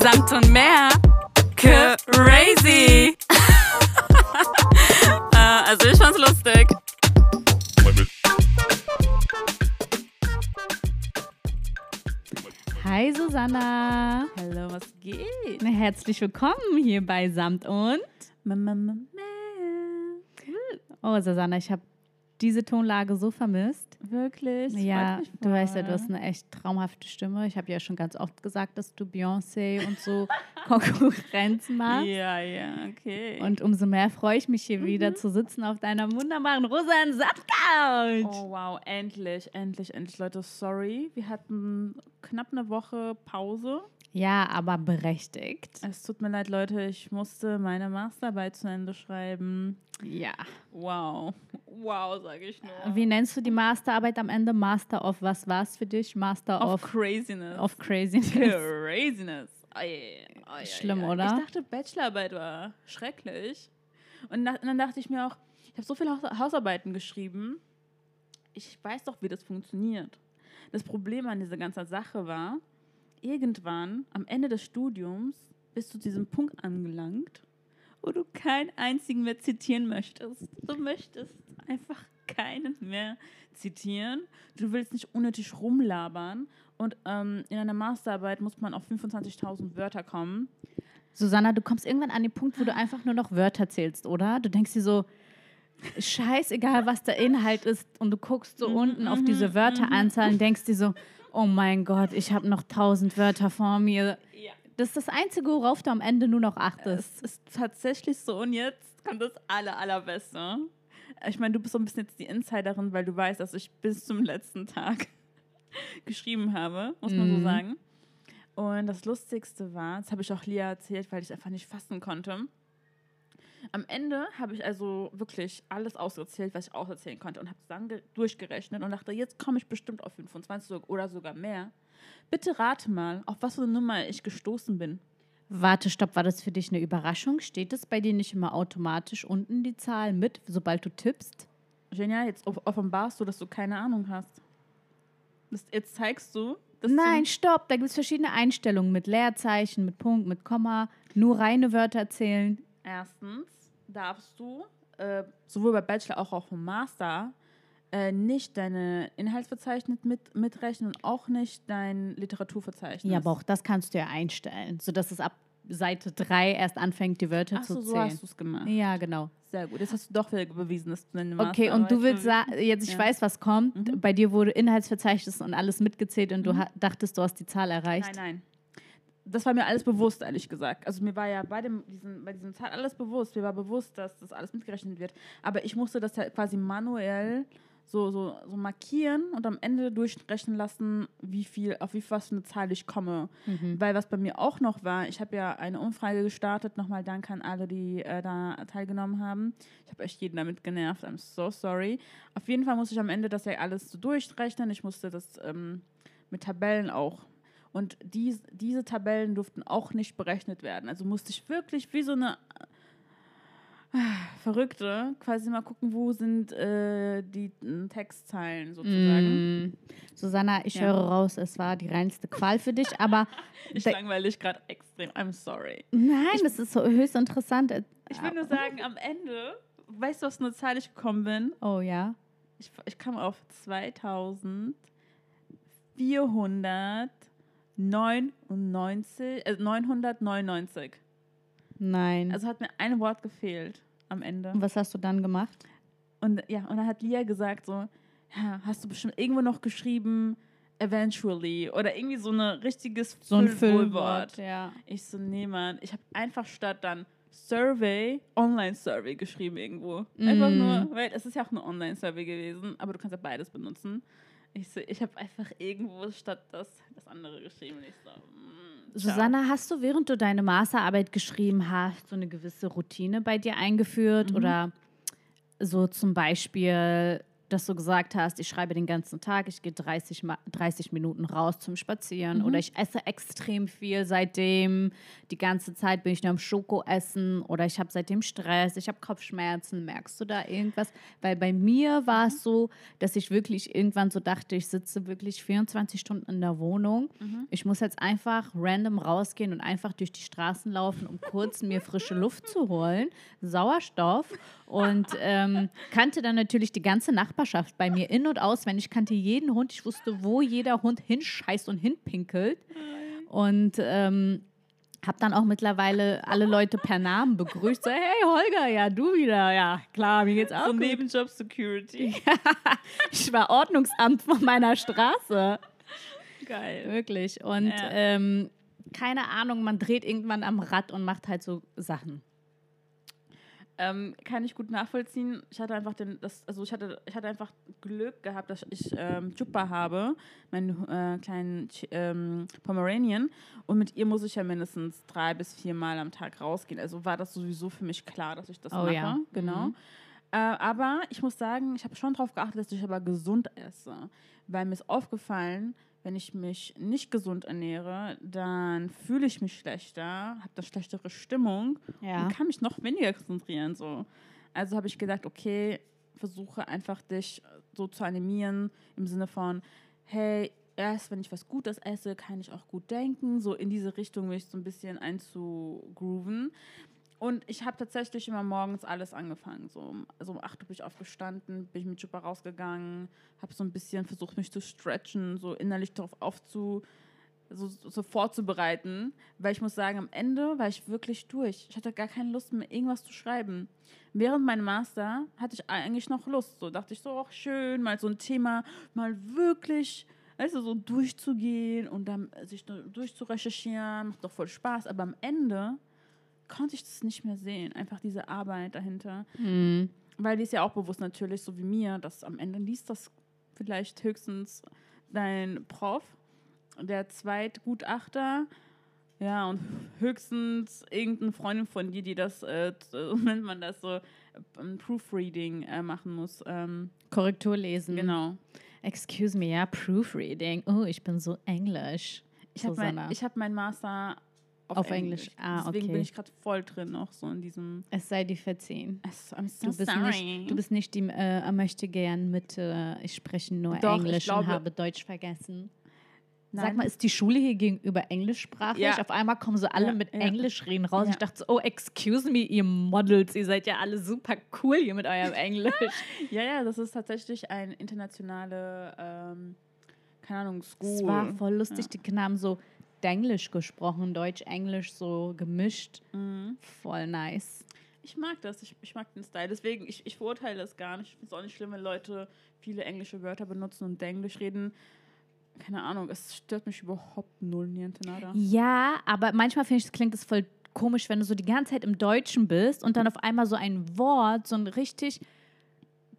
Samt und mehr. Crazy. äh, also ich fand's lustig. Hi Susanna. Hallo, was geht? Herzlich willkommen hier bei Samt und. Oh Susanna, ich habe diese Tonlage so vermisst. Wirklich? Ja, du weißt ja, du hast eine echt traumhafte Stimme. Ich habe ja schon ganz oft gesagt, dass du Beyoncé und so Konkurrenz machst. Ja, ja, okay. Und umso mehr freue ich mich hier Mhm. wieder zu sitzen auf deiner wunderbaren rosanen Sattcouch. Oh wow, endlich, endlich, endlich, Leute. Sorry, wir hatten knapp eine Woche Pause. Ja, aber berechtigt. Es tut mir leid, Leute, ich musste meine Masterarbeit zu Ende schreiben. Ja. Wow, wow, sage ich nur. Wie nennst du die Masterarbeit am Ende? Master of was war's für dich? Master Of of, Craziness. of Craziness. Craziness. Ei, ei, ei, Schlimm, ei. oder? Ich dachte, Bachelorarbeit war schrecklich. Und, nach, und dann dachte ich mir auch, ich habe so viele Haus Hausarbeiten geschrieben. Ich weiß doch, wie das funktioniert. Das Problem an dieser ganzen Sache war, irgendwann am Ende des Studiums bist du zu diesem Punkt angelangt, wo du keinen einzigen mehr zitieren möchtest. Du möchtest einfach keinen mehr zitieren. Du willst nicht unnötig rumlabern. Und ähm, in einer Masterarbeit muss man auf 25.000 Wörter kommen. Susanna, du kommst irgendwann an den Punkt, wo du einfach nur noch Wörter zählst, oder? Du denkst dir so, scheißegal, was der Inhalt ist. Und du guckst so unten auf diese Wörteranzahl und denkst dir so, oh mein Gott, ich habe noch tausend Wörter vor mir. Ja. Das ist das Einzige, worauf du am Ende nur noch achtest. Es ist tatsächlich so. Und jetzt kommt das aller, allerbeste. Ich meine, du bist so ein bisschen jetzt die Insiderin, weil du weißt, dass ich bis zum letzten Tag geschrieben habe, muss man so Mhm. sagen. Und das Lustigste war, das habe ich auch Lia erzählt, weil ich einfach nicht fassen konnte. Am Ende habe ich also wirklich alles ausgezählt, was ich auserzählen konnte und habe es dann ge- durchgerechnet und dachte, jetzt komme ich bestimmt auf 25 so- oder sogar mehr. Bitte rate mal, auf was für eine Nummer ich gestoßen bin. Warte, stopp, war das für dich eine Überraschung? Steht es bei dir nicht immer automatisch unten die Zahl mit, sobald du tippst? Genial, jetzt off- offenbarst du, dass du keine Ahnung hast. Das, jetzt zeigst du, dass Nein, du... stopp, da gibt es verschiedene Einstellungen mit Leerzeichen, mit Punkt, mit Komma, nur reine Wörter zählen. Erstens darfst du äh, sowohl bei Bachelor auch auch im Master äh, nicht deine Inhaltsverzeichnis mit, mitrechnen und auch nicht dein Literaturverzeichnis. Ja, aber auch das kannst du ja einstellen, sodass es ab Seite 3 erst anfängt, die Wörter Ach zu so, so zählen. hast du es gemacht. ja, genau. Sehr gut. Jetzt hast du doch wieder bewiesen, dass du deine Okay, und du willst sagen, jetzt ich Ja. Mhm. weiß, was kommt. Bei dir wurde Inhaltsverzeichnis und alles mitgezählt und du ha- dachtest, du hast die Zahl erreicht. Nein, nein. Das war mir alles bewusst, ehrlich gesagt. Also mir war ja bei, dem, diesen, bei diesem Zahl alles bewusst. Mir war bewusst, dass das alles mitgerechnet wird. Aber ich musste das halt quasi manuell so, so, so markieren und am Ende durchrechnen lassen, wie viel, auf wie was für eine Zahl ich komme. Mhm. Weil was bei mir auch noch war, ich habe ja eine Umfrage gestartet. Nochmal Dank an alle, die äh, da teilgenommen haben. Ich habe echt jeden damit genervt. I'm so sorry. Auf jeden Fall musste ich am Ende das ja alles so durchrechnen. Ich musste das ähm, mit Tabellen auch. Und dies, diese Tabellen durften auch nicht berechnet werden. Also musste ich wirklich wie so eine Verrückte quasi mal gucken, wo sind äh, die äh, Textzeilen sozusagen. Mm. Susanna, ich Ja. höre raus, es war die reinste Qual für dich, aber Ich langweile dich gerade extrem. I'm sorry. nein, das ist so höchst interessant. Ich will nur sagen, am Ende, weißt du, was für eine Zahl ich gekommen bin? Oh ja. Ich, ich kam auf 2499, äh, 999. Nein. Also hat mir ein Wort gefehlt am Ende. Und was hast du dann gemacht? Und ja, und dann hat Lia gesagt so, ja, hast du bestimmt irgendwo noch geschrieben, eventually oder irgendwie so ein richtiges So ein Füllwort. Ja. Ich so, nee, Mann. Ich habe einfach statt dann Survey, Online-Survey geschrieben irgendwo. Einfach Mm. nur, weil es ist ja auch eine Online-Survey gewesen, aber du kannst ja beides benutzen. Ich so, ich habe einfach irgendwo statt das, das andere geschrieben. Ich so, mm, Susanna, hast du, während du deine Masterarbeit geschrieben hast, so eine gewisse Routine bei dir eingeführt? Mhm. Oder so zum Beispiel dass du gesagt hast, ich schreibe den ganzen Tag, ich gehe 30, 30 Minuten raus zum Spazieren Mhm. oder ich esse extrem viel seitdem, die ganze Zeit bin ich nur am Schoko essen oder ich habe seitdem Stress, ich habe Kopfschmerzen, merkst du da irgendwas? Weil bei mir war Mhm. es so, dass ich wirklich irgendwann so dachte, ich sitze wirklich 24 Stunden in der Wohnung, Mhm. ich muss jetzt einfach random rausgehen und einfach durch die Straßen laufen, um kurz mir frische Luft zu holen, Sauerstoff und ähm, kannte dann natürlich die ganze Nachbarschaft bei mir in- und auswendig, kannte jeden Hund, ich wusste, wo jeder Hund hinscheißt und hinpinkelt und ähm, habe dann auch mittlerweile alle Leute per Namen begrüßt, so, hey Holger, ja du wieder, ja klar, mir geht's auch So gut. Nebenjob Security. Ich war Ordnungsamt von meiner Straße. Geil. Wirklich. Und Ja. ähm, keine Ahnung, man dreht irgendwann am Rad und macht halt so Sachen. Ähm, kann ich gut nachvollziehen. Ich hatte einfach den, das, also ich hatte, ich hatte einfach Glück gehabt, dass ich ähm, Juppa habe, meinen äh, kleinen ähm, Pomeranian. Und mit ihr muss ich ja mindestens drei bis vier Mal am Tag rausgehen. Also war das sowieso für mich klar, dass ich das Oh mache. ja. Genau. Mhm. Äh, aber ich muss sagen, ich habe schon darauf geachtet, dass ich aber gesund esse. Weil mir ist aufgefallen, wenn ich mich nicht gesund ernähre, dann fühle ich mich schlechter, habe eine schlechtere Stimmung Ja. und kann mich noch weniger konzentrieren. So. Also habe ich gedacht, okay, versuche einfach dich so zu animieren im Sinne von, hey, erst wenn ich was Gutes esse, kann ich auch gut denken. So in diese Richtung mich so ein bisschen einzugrooven. Und ich habe tatsächlich immer morgens alles angefangen. So, um- also um 8 Uhr bin ich aufgestanden, bin ich mit Juppa rausgegangen, habe so ein bisschen versucht, mich zu stretchen, so innerlich darauf aufzu, so, so vorzubereiten. Weil ich muss sagen, am Ende war ich wirklich durch. Ich hatte gar keine Lust mehr, irgendwas zu schreiben. Während meinem Master hatte ich eigentlich noch Lust. So dachte ich so, auch schön, mal so ein Thema mal wirklich, weißt so durchzugehen und dann sich durchzurecherchieren. Macht doch voll Spaß. Aber am Ende konnte ich das nicht mehr sehen. Einfach diese Arbeit dahinter. Mhm. Weil die ist ja auch bewusst natürlich, so wie mir, dass am Ende liest das vielleicht höchstens dein Prof, der Zweitgutachter, ja, und höchstens irgendeine Freundin von dir, die das, äh, nennt man das so, ein Proofreading äh, machen muss. Ähm, Korrektur lesen. genau. Excuse me, ja, Proofreading. Oh, ich bin so englisch. Ich habe mein, ich hab meinen Master auf, Auf Englisch. Ah, Deswegen okay. bin ich gerade voll drin noch so in diesem. Es sei dir verziehen. I'm so Du bist, sorry. nicht, du bist nicht die äh, möchte gern mit, äh, ich spreche nur Doch, Englisch und glaube- habe Deutsch vergessen. Sag Nein. mal, ist die Schule hier gegenüber englischsprachig? Ja. Auf einmal kommen so alle Ja, mit ja. Englisch reden raus. Ja. Ich dachte so, oh, excuse me, ihr Models, ihr seid ja alle super cool hier mit eurem Englisch. Ja, ja, das ist tatsächlich ein internationale, ähm, keine Ahnung, School. Es war voll lustig, die Kinder haben so Denglisch gesprochen, Deutsch, Englisch so gemischt. Mhm. Voll nice. Ich mag das, ich, ich mag den Style. Deswegen, ich, ich verurteile das gar nicht. Ich finde es auch nicht schlimm, wenn Leute viele englische Wörter benutzen und Englisch reden. Keine Ahnung, es stört mich überhaupt null, niente nada. Ja, aber manchmal finde ich, es klingt es voll komisch, wenn du so die ganze Zeit im Deutschen bist und dann auf einmal so ein Wort, so ein richtig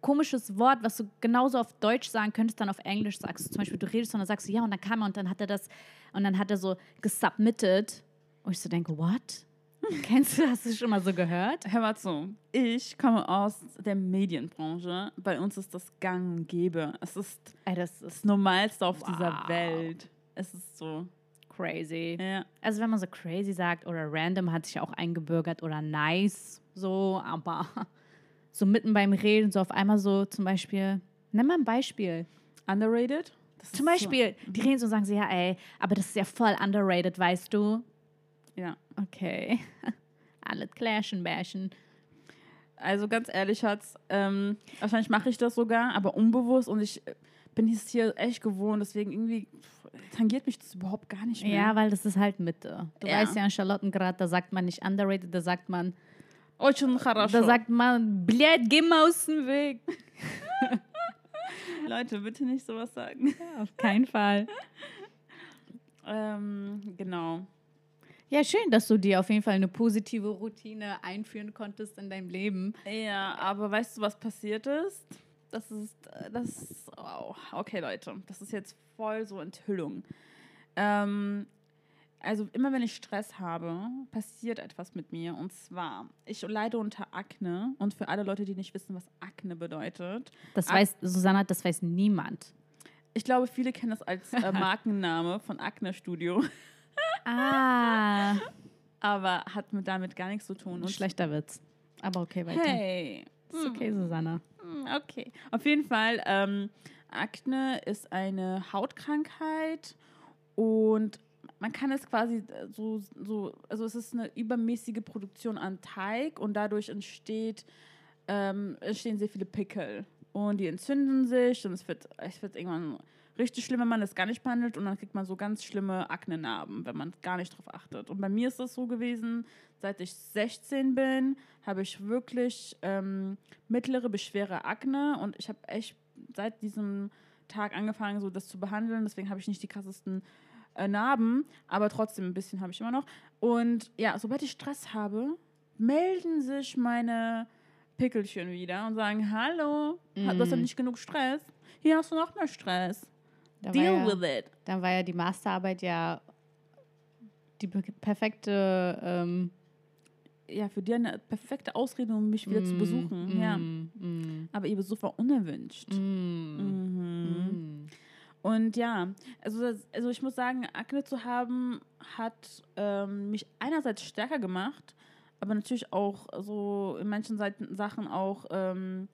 komisches Wort, was du genauso auf Deutsch sagen könntest, dann auf Englisch sagst. Zum Beispiel, du redest und dann sagst du ja und dann kam er und dann hat er das und dann hat er so gesubmitted. Und ich so denke, what? Kennst du, hast du schon mal so gehört? Hör mal zu. Ich komme aus der Medienbranche. Bei uns ist das gang und gäbe. Es ist Ey, das ist das Normalste auf dieser Wow. Welt. Es ist so. crazy. Ja. Also wenn man so crazy sagt oder random hat sich auch eingebürgert oder nice, so, aber so mitten beim Reden, so auf einmal so zum Beispiel, nenn mal ein Beispiel. Underrated? Das Zum ist so- Beispiel, die reden so und sagen sie, ja ey, aber das ist ja voll underrated, weißt du? Ja. Okay. Alles clashen, bashen. Also ganz ehrlich, Schatz, ähm, wahrscheinlich mache ich das sogar, aber unbewusst und ich äh, bin es hier echt gewohnt, deswegen irgendwie tangiert mich das überhaupt gar nicht mehr. Ja, weil das ist halt Mitte. Du Ja. weißt ja, in Charlottengrad, da sagt man nicht underrated, da sagt man, Очень da хорошо. sagt man, blöd, geh mal aus dem Weg. Leute, bitte nicht sowas sagen. Auf keinen Fall. ähm, genau. Ja, schön, dass du dir auf jeden Fall eine positive Routine einführen konntest in deinem Leben. Ja, aber weißt du, was passiert ist? Das ist, äh, das ist, wow. okay, Leute, das ist jetzt voll so Enthüllung. Ähm, also immer wenn ich Stress habe, passiert etwas mit mir. Und zwar, ich leide unter Akne. Und für alle Leute, die nicht wissen, was Akne bedeutet. Das weiß, Susanna, das weiß niemand. Ich glaube, viele kennen das als äh, Markenname von Akne Studio. Ah. Aber hat mit damit gar nichts zu tun. Und schlechter Witz. Aber okay, weiter. Hey. Ist okay, Susanna. Hm, Okay. Auf jeden Fall, ähm, Akne ist eine Hautkrankheit und man kann es quasi äh, so, so, also es ist eine übermäßige Produktion an Teig und dadurch entsteht, ähm, entstehen sehr viele Pickel. Und die entzünden sich und es wird, es wird irgendwann richtig schlimm, wenn man das gar nicht behandelt und dann kriegt man so ganz schlimme Aknenarben, wenn man gar nicht drauf achtet. Und bei mir ist das so gewesen, seit ich 16 bin, habe ich wirklich ähm, mittlere bis schwere Akne und ich habe echt seit diesem Tag angefangen, so das zu behandeln. Deswegen habe ich nicht die krassesten äh, Narben, aber trotzdem ein bisschen habe ich immer noch. Und ja, sobald ich Stress habe, melden sich meine Pickelchen wieder und sagen, hallo, du hast ja Mm. nicht genug Stress. Hier hast du noch mehr Stress. Da Deal ja, with it. dann war ja die Masterarbeit ja die pe- perfekte ähm, Ja, für die eine perfekte Ausrede, um mich wieder zu mm, besuchen. Ja. mm, mm, Aber ihr Besuch war unerwünscht. mm, Mhm. Und ja, also, also ich muss sagen, Akne zu haben hat ähm, mich einerseits stärker gemacht, aber natürlich auch so in manchen Sachen auch, ähm,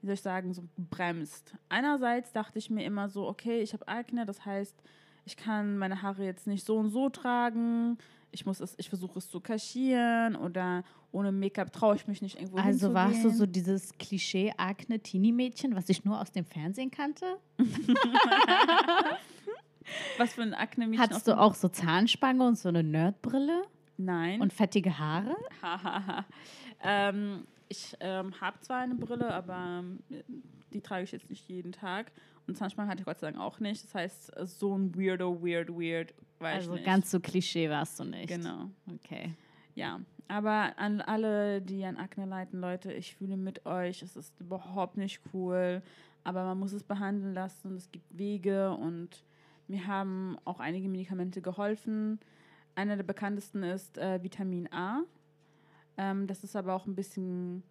wie soll ich sagen, so bremst. Einerseits dachte ich mir immer so, okay, ich habe Akne, das heißt, ich kann meine Haare jetzt nicht so und so tragen. Ich muss es, ich versuche es zu kaschieren oder ohne Make-up traue ich mich nicht irgendwo Also warst du hinzugehen. so dieses Klischee Akne Teenie Mädchen, was ich nur aus dem Fernsehen kannte? Was für ein Akne-Mädchen Hattest du auch so Zahnspange und so eine Nerdbrille Nein. und fettige Haare? Hahaha. ähm, ich ähm, habe zwar eine Brille, aber ähm, die trage ich jetzt nicht jeden Tag. Und Zahnspange hatte ich Gott sei Dank auch nicht. Das heißt, so ein weirdo, weird, weird, weiß Also ich nicht. ganz so Klischee warst du nicht. Genau, Okay. ja. Aber an alle, die an Akne leiden, Leute, ich fühle mit euch. Es ist überhaupt nicht cool. Aber man muss es behandeln lassen. Es gibt Wege und mir haben auch einige Medikamente geholfen. Einer der bekanntesten ist äh, Vitamin A. Ähm, das ist aber auch ein bisschen,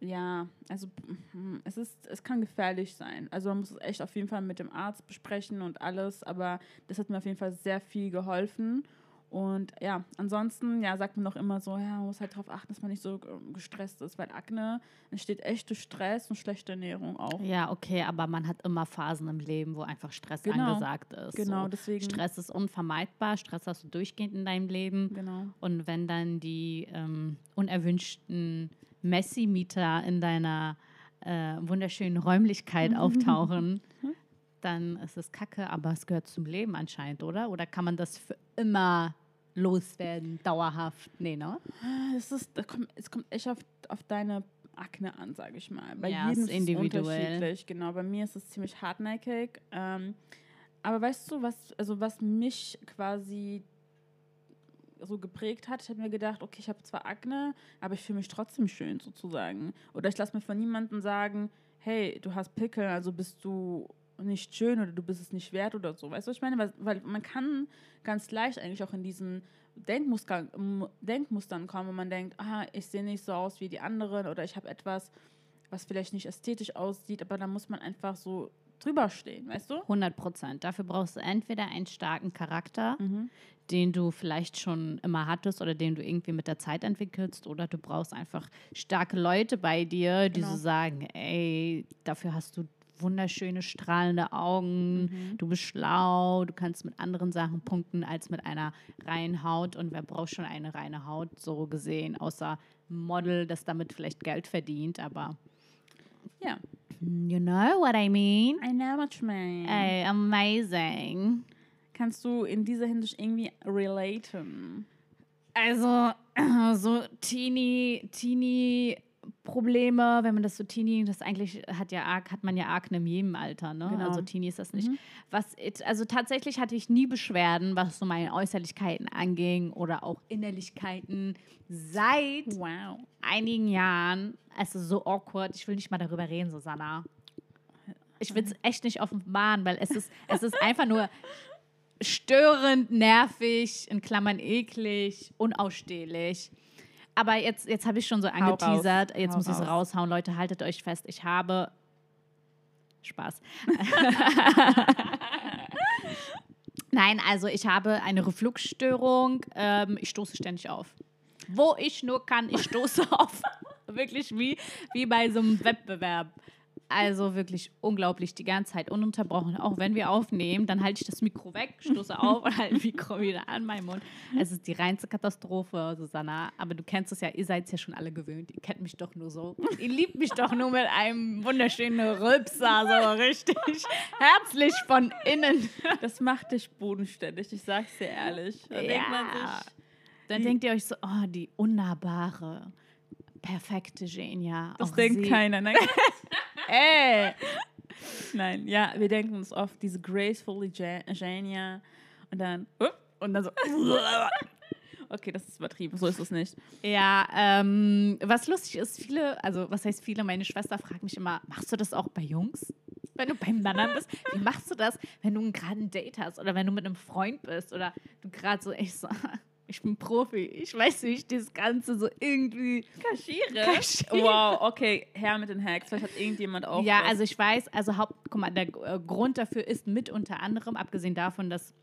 ja, also mm, es ist, es kann gefährlich sein. Also man muss es echt auf jeden Fall mit dem Arzt besprechen und alles, aber das hat mir auf jeden Fall sehr viel geholfen. Und ja, ansonsten, ja, sagt man noch immer so, ja, man muss halt darauf achten, dass man nicht so ähm, gestresst ist, weil Akne entsteht echt durch Stress und schlechte Ernährung auch. Ja, okay, aber man hat immer Phasen im Leben, wo einfach Stress Genau. angesagt ist. Genau, so. deswegen. Stress ist unvermeidbar, Stress hast du durchgehend in deinem Leben. Genau. Und wenn dann die ähm, unerwünschten Messi-Mieter in deiner äh, wunderschönen Räumlichkeit auftauchen, dann ist es kacke, aber es gehört zum Leben anscheinend, oder? Oder kann man das für immer loswerden, dauerhaft? Nee, ne? Es, ist, kommt, es kommt echt auf, auf deine Akne an, sage ich mal. Bei Ja, jedem ist ist es individuell. unterschiedlich. Genau, bei mir ist es ziemlich hartnäckig. Ähm, aber weißt du, was, also was mich quasi so geprägt hat, ich habe mir gedacht, okay, ich habe zwar Akne, aber ich fühle mich trotzdem schön sozusagen. Oder ich lasse mir von niemandem sagen, hey, du hast Pickel, also bist du nicht schön oder du bist es nicht wert oder so. Weißt du, was ich meine? Weil, weil man kann ganz leicht eigentlich auch in diesen Denkmuster, Denkmustern kommen, wo man denkt, ah, ich sehe nicht so aus wie die anderen oder ich habe etwas, was vielleicht nicht ästhetisch aussieht, aber da muss man einfach so drüber stehen, weißt du? 100 Prozent. Dafür brauchst du entweder einen starken Charakter, Mhm. den du vielleicht schon immer hattest oder den du irgendwie mit der Zeit entwickelst, oder du brauchst einfach starke Leute bei dir, die Genau. so sagen, ey, dafür hast du wunderschöne, strahlende Augen, Mhm. du bist schlau, du kannst mit anderen Sachen punkten als mit einer reinen Haut. Und wer braucht schon eine reine Haut, so gesehen, außer Model, das damit vielleicht Geld verdient, aber Ja. You know what I mean? I know what you mean. Ey, amazing. Kannst du in dieser Hinsicht irgendwie relaten? Also, so Teenie, Teenie Probleme, wenn man das so Teenie, das eigentlich hat ja arg, hat man ja Akne in jedem Alter, ne? Genau. Also Teenie ist das nicht. Mhm. Was it, also tatsächlich hatte ich nie Beschwerden, was so meine Äußerlichkeiten anging oder auch Innerlichkeiten seit Wow. einigen Jahren. Also so awkward, ich will nicht mal darüber reden, Susanna. Ich will es echt nicht offenbaren, weil es ist, es ist einfach nur störend, nervig, in Klammern eklig, unausstehlich. Aber jetzt, jetzt habe ich schon so Hau angeteasert. Jetzt Hau muss ich es raus. raushauen. Leute, haltet euch fest. Ich habe. Spaß. Nein, also ich habe eine Refluxstörung. Ähm, ich stoße ständig auf. Wo ich nur kann, ich stoße auf. Wirklich wie, wie bei so einem Wettbewerb. Also wirklich unglaublich, die ganze Zeit ununterbrochen. Auch wenn wir aufnehmen, dann halte ich das Mikro weg, stoße auf und halte das Mikro wieder an meinen Mund. Es ist die reinste Katastrophe, Susanna. Aber du kennst es ja, ihr seid es ja schon alle gewöhnt. Ihr kennt mich doch nur so. Ihr liebt mich doch nur mit einem wunderschönen Rülpser, so richtig herzlich von innen. Das macht dich bodenständig, ich sag's dir ehrlich. Da denkt man sich, Dann denkt ihr euch so, oh, die unnahbare, perfekte Genia. das Auch denkt sie. keiner. Nein. Ey. Nein, ja, wir denken uns oft diese gracefully Gen- Genia und dann uh, und dann so. Okay, das ist übertrieben, so ist es nicht. Ja, ähm, was lustig ist, viele, also was heißt viele, meine Schwester fragt mich immer, machst du das auch bei Jungs? Wenn du bei Männern bist, wie machst du das, wenn du gerade ein Date hast oder wenn du mit einem Freund bist oder du gerade so, ich so, ich bin Profi, ich weiß, wie ich das Ganze so irgendwie Kaschiere? Kaschiere. Wow, okay, her mit den Hacks. Vielleicht hat irgendjemand auch. Ja, was. also ich weiß, also Haupt, guck mal, der äh, Grund dafür ist mit unter anderem, abgesehen davon, dass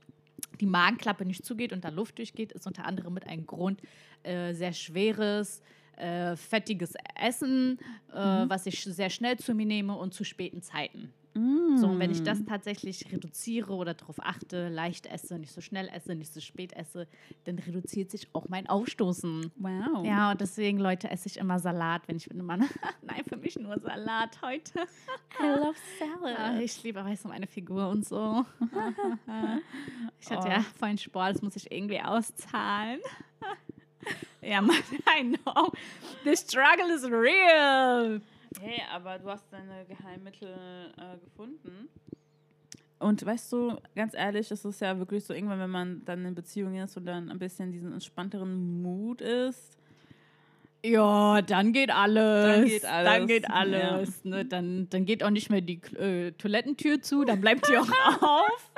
die Magenklappe nicht zugeht und da Luft durchgeht, ist unter anderem mit einem Grund äh, sehr schweres, äh, fettiges Essen, äh, was ich sehr schnell zu mir nehme und zu späten Zeiten. So, und wenn ich das tatsächlich reduziere oder darauf achte, leicht esse, nicht so schnell esse, nicht so spät esse, dann reduziert sich auch mein Aufstoßen. Wow. Ja, und deswegen, Leute, esse ich immer Salat, wenn ich mit einem Mann. Nein, für mich nur Salat heute. I love salad. ich liebe, weißt du, meine Figur und so. ich hatte Oh. ja vorhin Sport, das muss ich irgendwie auszahlen. ja, Mann, I know. The struggle is real. Hey, aber du hast deine Geheimmittel äh, gefunden. Und weißt du, ganz ehrlich, es ist ja wirklich so, irgendwann, wenn man dann in Beziehung ist und dann ein bisschen diesen entspannteren Mut ist. Ja, dann geht alles. Dann geht alles, Dann geht alles. Ne? Dann, dann geht auch nicht mehr die äh, Toilettentür zu, dann bleibt die auch auf.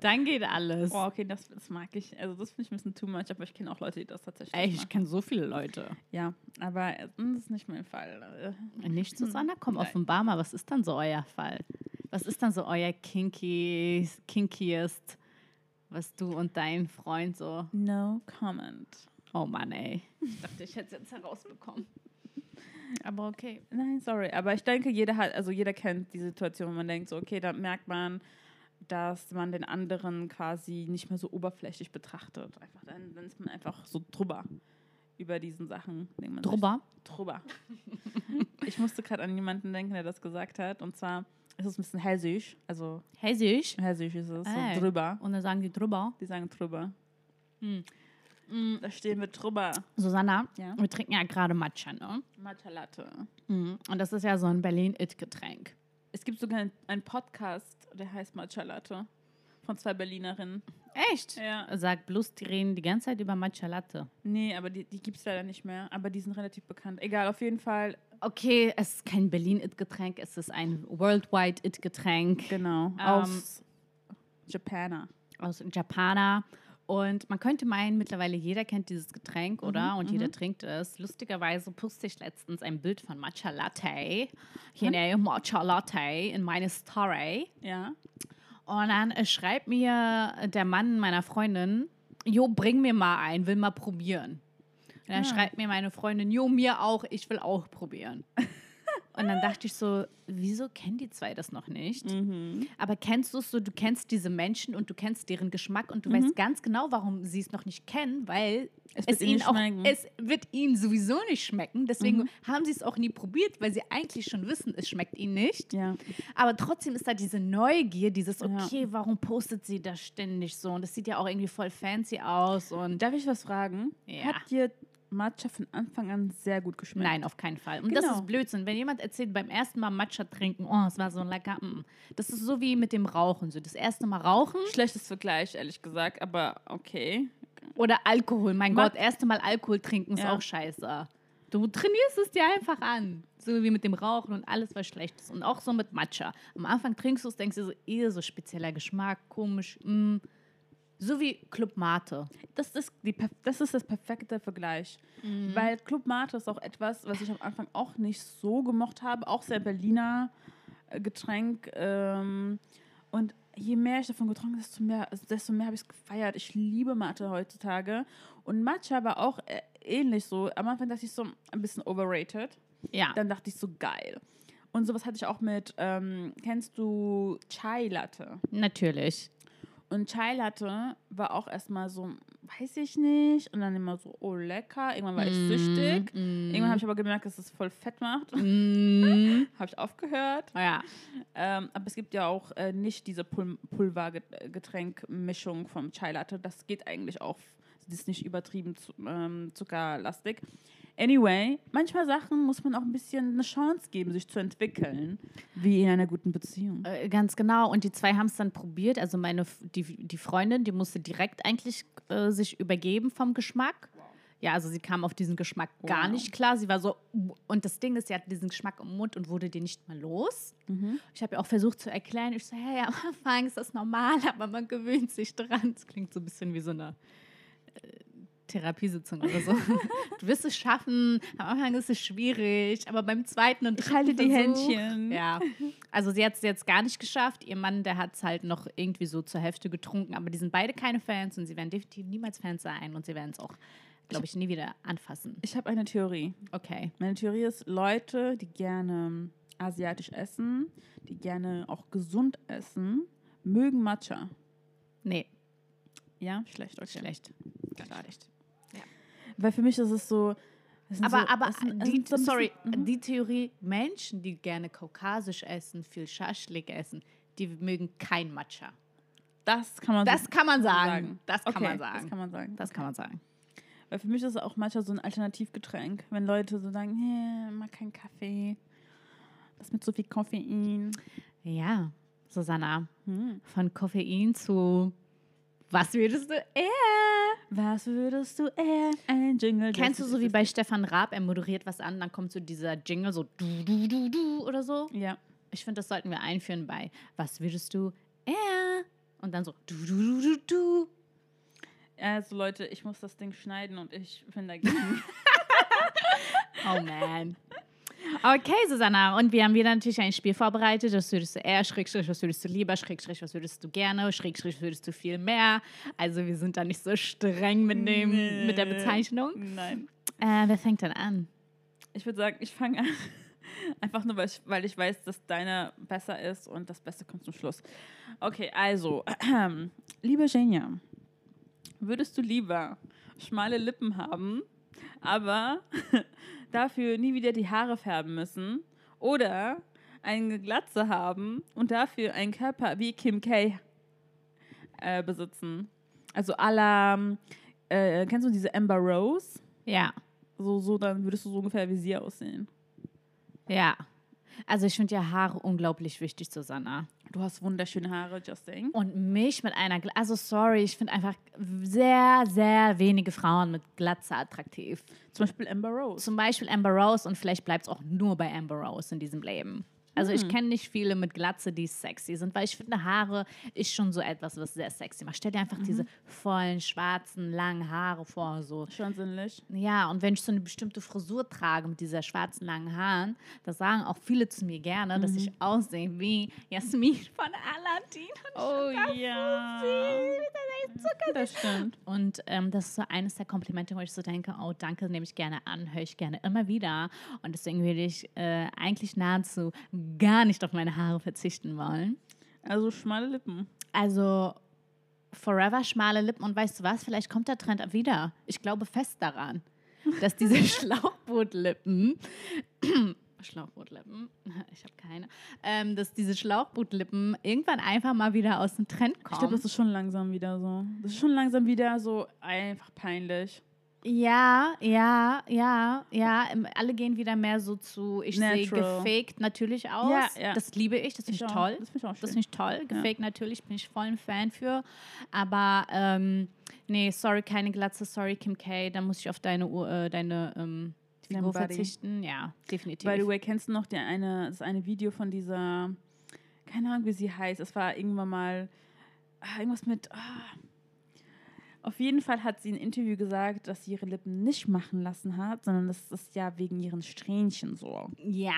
Dann geht alles. Boah, okay, das, das mag ich. Also das finde ich ein bisschen too much, aber ich kenne auch Leute, die das tatsächlich Ey, ich kenne so viele Leute. Ja, aber äh, das ist nicht mein Fall. Äh, Nicht, Susanna? Komm, Nein. offenbar mal, was ist dann so euer Fall? Was ist dann so euer kinky, kinkiest, was du und dein Freund so... No comment. Oh Mann, ey. Ich dachte, ich hätte es jetzt herausbekommen. Aber okay. Nein, sorry. Aber ich denke, jeder hat, also jeder kennt die Situation, wo man denkt, so, okay, da merkt man, dass man den anderen quasi nicht mehr so oberflächlich betrachtet. Einfach, dann, dann ist man einfach so drüber über diesen Sachen. man sich, Drüber? Drüber. ich musste gerade an jemanden denken, der das gesagt hat. Und zwar ist es ein bisschen hessisch. Also Hessisch. hessisch ist es, Ey. so drüber. Und dann sagen die drüber. Die sagen drüber. Hm. Da stehen wir drüber. Susanna, Ja. wir trinken ja gerade Matcha, ne? Matcha Latte. Mhm. Und das ist ja so ein Berlin-It-Getränk. Es gibt sogar einen- Podcast, der heißt Matcha Latte. Von zwei Berlinerinnen. Echt? Ja. Sagt bloß, die reden die ganze Zeit über Matcha Latte. Nee, aber die, die gibt es leider nicht mehr. Aber die sind relativ bekannt. Egal, auf jeden Fall. Okay, es ist kein Berlin-It-Getränk, es ist ein Worldwide-It-Getränk. Genau. Ähm, aus Japaner. aus Japana. Und man könnte meinen, mittlerweile jeder kennt dieses Getränk, oder? Und jeder trinkt es. Lustigerweise postte ich letztens ein Bild von Matcha Latte. Hier ne, Matcha Latte in meine Story. Ja. Und dann äh, schreibt mir der Mann meiner Freundin, Jo, bring mir mal ein, will mal probieren. Und dann Ah. schreibt mir meine Freundin, Jo, mir auch, ich will auch probieren. Und dann dachte ich so, wieso kennen die zwei das noch nicht? Mhm. Aber kennst du es so, du kennst diese Menschen und du kennst deren Geschmack und du Mhm. weißt ganz genau, warum sie es noch nicht kennen, weil Es es, ihnen ihnen nicht auch, es wird ihnen sowieso nicht schmecken. Deswegen Mhm. haben sie es auch nie probiert, weil sie eigentlich schon wissen, es schmeckt ihnen nicht. Ja. Aber trotzdem ist da diese Neugier, dieses, Ja. okay, warum postet sie das ständig so? Und das sieht ja auch irgendwie voll fancy aus und Darf ich was fragen? Ja. Hat dir Matcha von Anfang an sehr gut geschmeckt? Nein, auf keinen Fall. Und das Genau. ist Blödsinn. Wenn jemand erzählt, beim ersten Mal Matcha trinken, oh, es war so lecker. mm. Das ist so wie mit dem Rauchen. So das erste Mal rauchen Schlechtes Vergleich, ehrlich gesagt, aber okay. oder Alkohol. Mein Ma- Gott, erste Mal Alkohol trinken ist Ja. auch scheiße. Du trainierst es dir einfach an. So wie mit dem Rauchen und alles, was schlecht ist. Und auch so mit Matcha. Am Anfang trinkst du es, denkst du so, eher so spezieller Geschmack, komisch. Mm. So wie Club Mate. Das ist, die, das ist das perfekte Vergleich. Weil Club Mate ist auch etwas, was ich am Anfang auch nicht so gemocht habe. Auch sehr Berliner äh, Getränk. Ähm, und je mehr ich davon getrunken habe, desto mehr, desto mehr habe ich es gefeiert. Ich liebe Mate heutzutage. Und Matcha war auch äh, ähnlich so. Am Anfang dachte ich so ein bisschen overrated. Ja. Dann dachte ich so geil. Und sowas hatte ich auch mit, ähm, kennst du Chai Latte? Natürlich. Und Chai Latte war auch erstmal so, weiß ich nicht. Und dann immer so, oh lecker. Irgendwann war ich süchtig. Irgendwann habe ich aber gemerkt, dass es voll fett macht. Mm. habe ich aufgehört. Ja. Ähm, aber es gibt ja auch äh, nicht diese Pul Pulvergetränkmischung vom Chai Latte. Das geht eigentlich auch. Das ist nicht übertrieben zu, ähm, zuckerlastig. Anyway, manchmal Sachen muss man auch ein bisschen eine Chance geben, sich zu entwickeln. Wie in einer guten Beziehung. Äh, Ganz genau. Und die zwei haben es dann probiert. Also meine, die, die Freundin, die musste direkt eigentlich äh, sich übergeben vom Geschmack. Ja, also sie kam auf diesen Geschmack gar Wow. nicht klar. Sie war so, und das Ding ist, sie hatte diesen Geschmack im Mund und wurde den nicht mal los. Ich habe ihr auch versucht zu erklären, ich so, hey, am Anfang ist das normal, aber man gewöhnt sich dran. Das klingt so ein bisschen wie so eine Therapiesitzung oder so. du wirst es schaffen, am Anfang ist es schwierig, aber beim zweiten und Ich halte dritten die Versuch- Händchen. Ja, also sie hat es jetzt gar nicht geschafft. Ihr Mann, der hat es halt noch irgendwie so zur Hälfte getrunken, aber die sind beide keine Fans und sie werden definitiv niemals Fans sein und sie werden es auch, glaube ich, nie wieder anfassen. Ich habe eine Theorie. Okay. Meine Theorie ist, Leute, die gerne asiatisch essen, die gerne auch gesund essen, mögen Matcha. Nee, Ja, schlecht, okay. schlecht. Ganz schlecht. Weil für mich ist es so. es sind Aber, so, aber sind- die, so sorry, bisschen- mhm. die Theorie, Menschen, die gerne kaukasisch essen, viel Schaschlik essen, die mögen kein Matcha. Das kann man Das so kann man sagen. Das kann okay, man sagen. Das kann man sagen. Das kann man sagen. Weil für mich ist es auch Matcha so ein Alternativgetränk. Wenn Leute so sagen, hey, mag keinen Kaffee. Das mit so viel Koffein. Ja, Susanna, Hm. von Koffein zu was würdest du eher? Was würdest du eher? Ein Jingle. Kennst du so wie bei Stefan Raab, er moderiert was an, dann kommt so dieser Jingle, so du, du, du, du oder so. Ja. Ich finde, das sollten wir einführen bei Was würdest du eher? Und dann so du, du, du, du, du. Also Leute, ich muss das Ding schneiden und ich bin dagegen. Oh man. Okay, Susanna, und wir haben wieder natürlich ein Spiel vorbereitet. Was würdest du eher, Schrägstrich, was würdest du lieber, Schrägstrich, was würdest du gerne, Schrägstrich, würdest du viel mehr. Also wir sind da nicht so streng mit, dem, mit der Bezeichnung. Nein. Äh, wer fängt dann an? Ich würde sagen, ich fange an. Einfach nur, weil ich, weil ich weiß, dass deine besser ist und das Beste kommt zum Schluss. Okay, also, liebe Genia, würdest du lieber schmale Lippen haben, aber dafür nie wieder die Haare färben müssen oder eine Glatze haben und dafür einen Körper wie Kim K äh, besitzen? Also la, äh, kennst du diese Amber Rose? Ja, So, so, dann würdest du so ungefähr wie sie aussehen. ja. Also ich finde ja Haare unglaublich wichtig, Susanna. Du hast wunderschöne Haare, just saying. Und mich mit einer, Gla also sorry, ich finde einfach sehr, sehr wenige Frauen mit Glatze attraktiv. Zum Beispiel Amber Rose. Zum Beispiel Amber Rose und vielleicht bleibt es auch nur bei Amber Rose in diesem Leben. Also Hm. ich kenne nicht viele mit Glatze, die sexy sind, weil ich finde, Haare ist schon so etwas, was sehr sexy macht. Stell dir Mhm. einfach diese vollen, schwarzen, langen Haare vor. So. Schon sinnlich. Ja, und wenn ich so eine bestimmte Frisur trage mit dieser schwarzen, langen Haaren, da sagen auch viele zu mir gerne, dass Mhm. ich aussehe wie Jasmin von Aladdin. Oh ja. Das stimmt. Und ähm, das ist so eines der Komplimente, wo ich so denke, oh danke, nehme ich gerne an, höre ich gerne immer wieder. Und deswegen würde ich äh, eigentlich nahezu gar nicht auf meine Haare verzichten wollen. Also schmale Lippen. Also forever schmale Lippen. Und weißt du was, vielleicht kommt der Trend wieder. Ich glaube fest daran, dass diese Schlauchbootlippen, Schlauchbootlippen, ich habe keine, ähm, dass diese Schlauchbootlippen irgendwann einfach mal wieder aus dem Trend kommen. Ich glaube, das ist schon langsam wieder so. Das ist schon langsam wieder so einfach peinlich. Ja, ja, ja, ja. Alle gehen wieder mehr so zu, ich sehe gefaked natürlich aus. Ja, ja. Das liebe ich, das finde ich auch. toll. Das finde ich auch schön. Das finde ich toll. Gefaked natürlich, bin ich voll ein Fan für. Aber ähm, nee, sorry, keine Glatze, sorry, Kim K. Da muss ich auf deine, Uhr- äh, deine ähm, Figur verzichten, ja, definitiv. By the way, kennst du noch die eine, das eine Video von dieser, keine Ahnung, wie sie heißt. Es war irgendwann mal ah, irgendwas mit. ah. Auf jeden Fall hat sie in einem Interview gesagt, dass sie ihre Lippen nicht machen lassen hat, sondern das ist ja wegen ihren Strähnchen so. ja.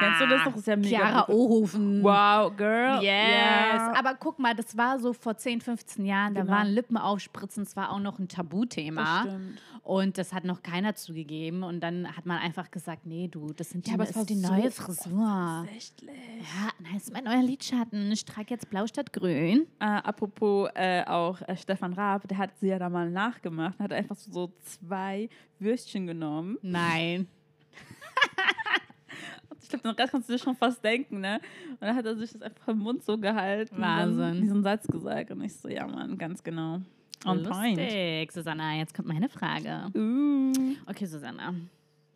Kennst du das doch? Das ist ja mega Chiara. Ohofen. Wow, girl. Yes. Ja. Aber guck mal, das war so vor 10, 15 Jahren, da Genau. waren Lippen aufspritzen, es war auch noch ein Tabuthema. Das stimmt. Und das hat noch keiner zugegeben. Und dann hat man einfach gesagt, nee, du, das, sind die, Ja, aber es war ist die so neue Frisur. Offensichtlich. Ja, das ist mein neuer Lidschatten. Ich trage jetzt blau statt grün. Äh, apropos äh, auch äh, Stefan Raab, der hat sie ja da mal nachgemacht, hat einfach so, zwei Würstchen genommen. Nein. Ich glaube, das kannst du dir schon fast denken, ne? Und dann hat er sich das einfach im Mund so gehalten. Und Wahnsinn. dann diesen Satz gesagt. Und ich so, ja, Mann, ganz genau. On point. Lustig, Susanna. Jetzt kommt meine Frage. Uh. Okay, Susanna.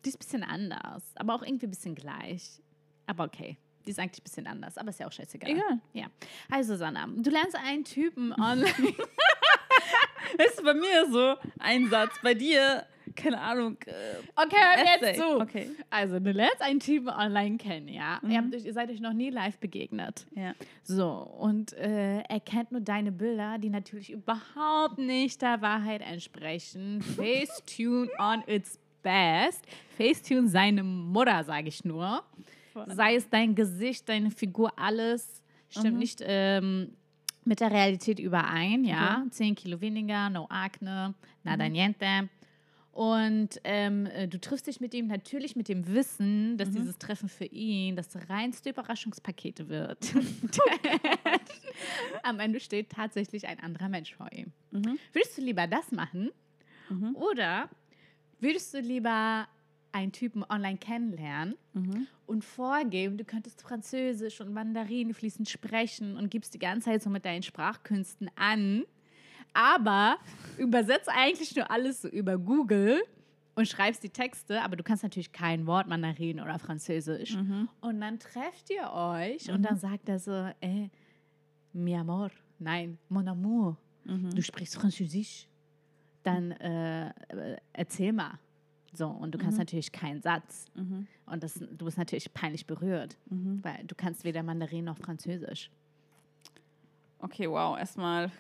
Die ist ein bisschen anders, aber auch irgendwie ein bisschen gleich. Aber okay. Die ist eigentlich ein bisschen anders, aber ist ja auch scheißegal. Egal. Ja. Hi Susanna, du lernst einen Typen online. Weißt du, bei mir so ein Satz, bei dir, keine Ahnung. Äh, Okay, hör mir jetzt zu. Okay. Also, du lernst einen Typen online kennen, ja? Mhm. Ihr, habt euch, ihr seid euch noch nie live begegnet. Ja. So, und äh, er kennt nur deine Bilder, die natürlich überhaupt nicht der Wahrheit entsprechen. Facetune on its best. Facetune seine Mutter, sage ich nur. Sei es dein Gesicht, deine Figur, alles stimmt Mhm. nicht ähm, mit der Realität überein, ja. Okay. 10 Kilo weniger, no Mhm. nada niente. Und ähm, äh, du triffst dich mit ihm natürlich mit dem Wissen, dass Mhm. dieses Treffen für ihn das reinste Überraschungspakete wird. Am Ende steht tatsächlich ein anderer Mensch vor ihm. Mhm. Würdest du lieber das machen Mhm. oder würdest du lieber einen Typen online kennenlernen Mhm. und vorgeben, du könntest Französisch und Mandarin fließend sprechen und gibst die ganze Zeit so mit deinen Sprachkünsten an, aber übersetzt eigentlich nur alles so über Google und schreibst die Texte, aber du kannst natürlich kein Wort Mandarin oder Französisch. Mhm. Und dann trefft ihr euch und dann sagt er so, ey, mi amor, nein, mon amour, Mhm. du sprichst Französisch, dann äh, äh, erzähl mal. So, und du kannst natürlich keinen Satz. Mhm. Und das, du bist natürlich peinlich berührt, Mhm. weil du kannst weder Mandarin noch Französisch. Okay, wow, erstmal.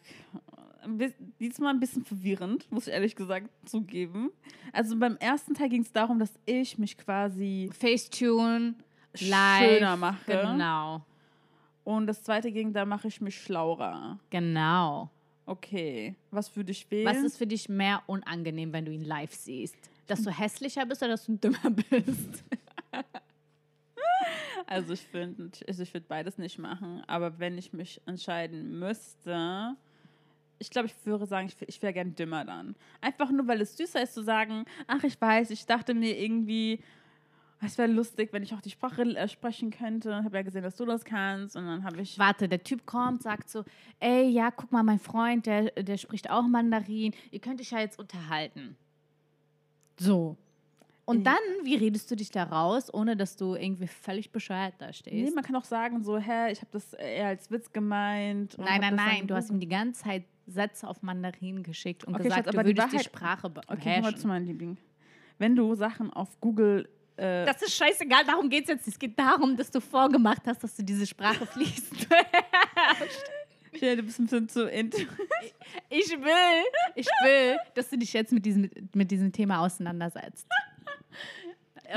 Diesmal ein bisschen verwirrend, muss ich ehrlich gesagt zugeben. Also beim ersten Teil ging es darum, dass ich mich quasi Facetune, live. schöner mache. Genau, Und das zweite ging, da mache ich mich schlauer. genau. Okay, was würde ich wählen? Was ist für dich mehr unangenehm, wenn du ihn live siehst? Dass du hässlicher bist oder dass du dümmer bist? Also ich finde, also ich würde beides nicht machen, aber wenn ich mich entscheiden müsste, ich glaube, ich würde sagen, ich, ich wäre gern dümmer dann. Einfach nur, weil es süßer ist zu sagen, ach, ich weiß, ich dachte mir irgendwie, es wäre lustig, wenn ich auch die Sprache äh, sprechen könnte. Ich habe ja gesehen, dass du das kannst und dann habe ich... Warte, der Typ kommt, sagt so, ey, ja, guck mal, mein Freund, der, der spricht auch Mandarin. Ihr könnt euch ja jetzt unterhalten. So. Und Ich- dann, wie redest du dich da raus, ohne dass du irgendwie völlig bescheuert da Nee, stehst? man kann auch sagen, so, hä, ich habe das eher als Witz gemeint. nein, nein, nein, du hast ihm die ganze Zeit Sätze auf Mandarin geschickt und Okay, gesagt, Schatz, du aber die würdest die, Wahrheit- Sprache Okay, hör beherrschen. mal zu meinem Liebling. Wenn du Sachen auf Google... Äh, Das ist scheißegal, darum geht es jetzt. Es geht darum, dass du vorgemacht hast, dass du diese Sprache fließt. Stell dir ein bisschen zu... int- Ich will, ich will, dass du dich jetzt mit diesem, mit diesem Thema auseinandersetzt.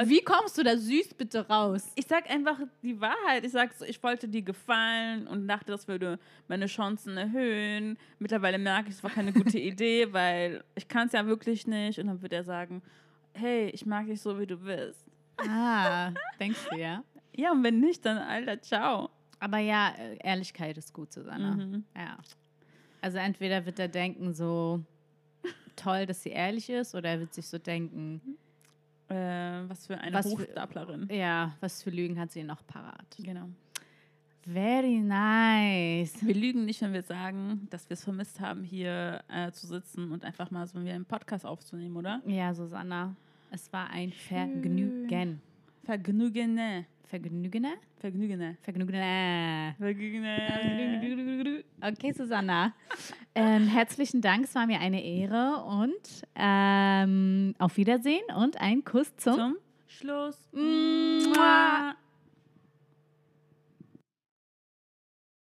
Wie kommst du da süß bitte raus? Ich sag einfach die Wahrheit. Ich sag so, ich wollte dir gefallen und dachte, das würde meine Chancen erhöhen. Mittlerweile merke ich, es war keine gute Idee, weil ich kann es ja wirklich nicht. Und dann wird er sagen, hey, ich mag dich so, wie du bist. Ah, denkst du ja? Ja, und wenn nicht, dann Alter, ciao. Aber ja, äh, Ehrlichkeit ist gut, Susanne. Mhm. Ja. Also entweder wird er denken so toll, dass sie ehrlich ist, oder er wird sich so denken, Äh, was für eine Was für- Hochstaplerin. ja, was für Lügen hat sie noch parat. Genau. Very nice. Wir lügen nicht, wenn wir sagen, dass wir es vermisst haben, hier äh, zu sitzen und einfach mal so einen Podcast aufzunehmen, oder? Ja, Susanna, es war ein Vergnügen. Vergnügen. Ne? Vergnügene? Vergnügene. Vergnügene. Vergnügene. Okay, Susanna. ähm, herzlichen Dank, es war mir eine Ehre und ähm, auf Wiedersehen und ein Kuss zum Zum Schluss. Mua.